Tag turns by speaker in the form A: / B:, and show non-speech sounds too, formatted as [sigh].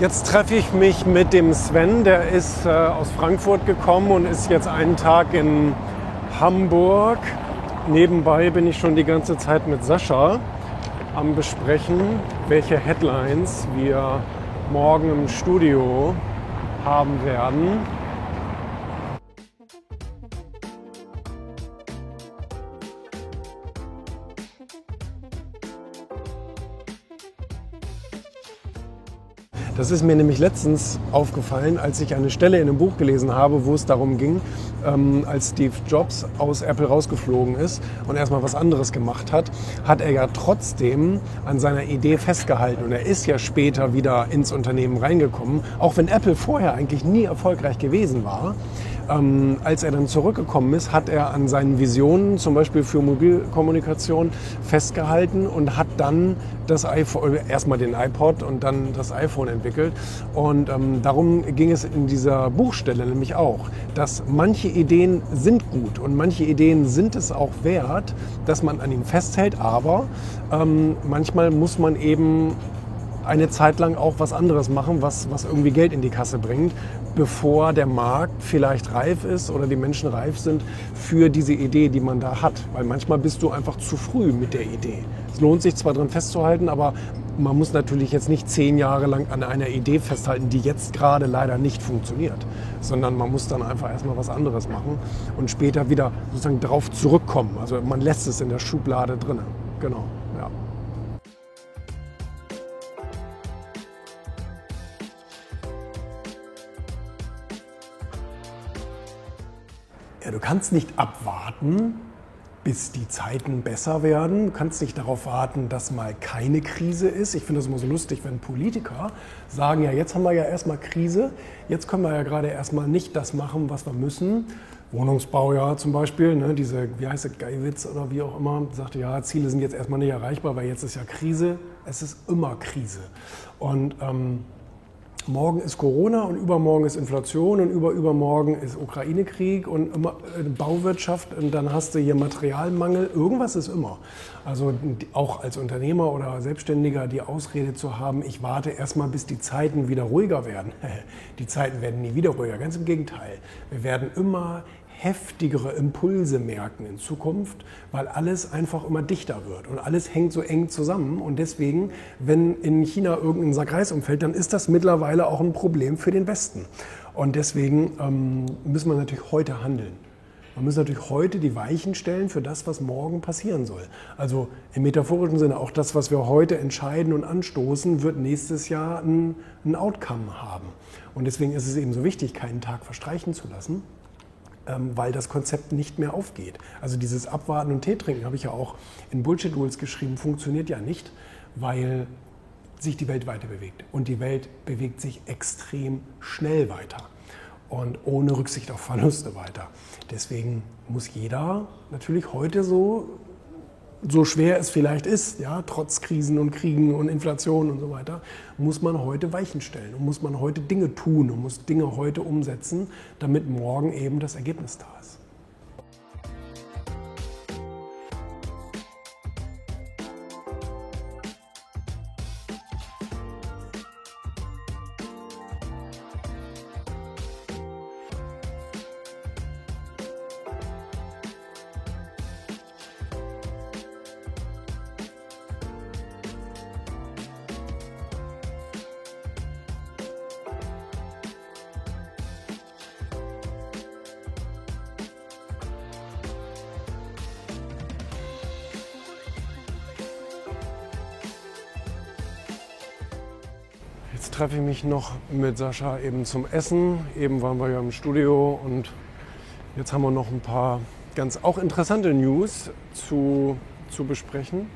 A: Jetzt treffe ich mich mit dem Sven, der ist äh, aus Frankfurt gekommen und ist jetzt einen Tag in Hamburg. Nebenbei bin ich schon die ganze Zeit mit Sascha am Besprechen, welche Headlines wir morgen im Studio haben werden. Das ist mir nämlich letztens aufgefallen, als ich eine Stelle in einem Buch gelesen habe, wo es darum ging, ähm, als Steve Jobs aus Apple rausgeflogen ist und erstmal was anderes gemacht hat, hat er ja trotzdem an seiner Idee festgehalten. Und er ist ja später wieder ins Unternehmen reingekommen, auch wenn Apple vorher eigentlich nie erfolgreich gewesen war ähm, als er dann zurückgekommen ist, hat er an seinen Visionen, zum Beispiel für Mobilkommunikation, festgehalten und hat dann das iPhone, erstmal den iPod und dann das iPhone entwickelt. Und ähm, darum ging es in dieser Buchstelle nämlich auch, dass manche Ideen sind gut und manche Ideen sind es auch wert, dass man an ihnen festhält, aber ähm, manchmal muss man eben eine Zeit lang auch was anderes machen, was, was irgendwie Geld in die Kasse bringt, bevor der Markt vielleicht reif ist oder die Menschen reif sind für diese Idee, die man da hat. Weil manchmal bist du einfach zu früh mit der Idee. Es lohnt sich zwar dran festzuhalten, aber man muss natürlich jetzt nicht zehn Jahre lang an einer Idee festhalten, die jetzt gerade leider nicht funktioniert, sondern man muss dann einfach erstmal was anderes machen und später wieder sozusagen darauf zurückkommen. Also man lässt es in der Schublade drin. Genau. Ja, du kannst nicht abwarten, bis die Zeiten besser werden. Du kannst nicht darauf warten, dass mal keine Krise ist. Ich finde das immer so lustig, wenn Politiker sagen, ja, jetzt haben wir ja erstmal Krise, jetzt können wir ja gerade erstmal nicht das machen, was wir müssen. Wohnungsbau ja zum Beispiel, ne, diese, wie heißt es, Geiwitz oder wie auch immer, sagte, ja, Ziele sind jetzt erstmal nicht erreichbar, weil jetzt ist ja Krise. Es ist immer Krise. Und ähm, morgen ist Corona und übermorgen ist Inflation und überübermorgen ist Ukraine-Krieg und immer äh, Bauwirtschaft und dann hast du hier Materialmangel. Irgendwas ist immer. Also auch als Unternehmer oder Selbstständiger die Ausrede zu haben, ich warte erstmal, bis die Zeiten wieder ruhiger werden. [laughs] Die Zeiten werden nie wieder ruhiger, ganz im Gegenteil. Wir werden immer heftigere Impulse merken in Zukunft, weil alles einfach immer dichter wird und alles hängt so eng zusammen. Und deswegen, wenn in China irgendein Sack Reis umfällt, dann ist das mittlerweile auch ein Problem für den Westen. Und deswegen ähm, müssen wir natürlich heute handeln. Man muss natürlich heute die Weichen stellen für das, was morgen passieren soll. Also im metaphorischen Sinne, auch das, was wir heute entscheiden und anstoßen, wird nächstes Jahr ein, ein Outcome haben. Und deswegen ist es eben so wichtig, keinen Tag verstreichen zu lassen, weil das Konzept nicht mehr aufgeht. Also dieses Abwarten und Tee trinken, habe ich ja auch in Bullshit Rules geschrieben, funktioniert ja nicht, weil sich die Welt weiter bewegt. Und die Welt bewegt sich extrem schnell weiter und ohne Rücksicht auf Verluste weiter. Deswegen muss jeder natürlich heute so so schwer es vielleicht ist, ja, trotz Krisen und Kriegen und Inflation und so weiter, muss man heute Weichen stellen und muss man heute Dinge tun und muss Dinge heute umsetzen, damit morgen eben das Ergebnis da ist. Jetzt treffe ich mich noch mit Sascha eben zum Essen. Eben waren wir ja im Studio und jetzt haben wir noch ein paar ganz auch interessante News zu, zu besprechen.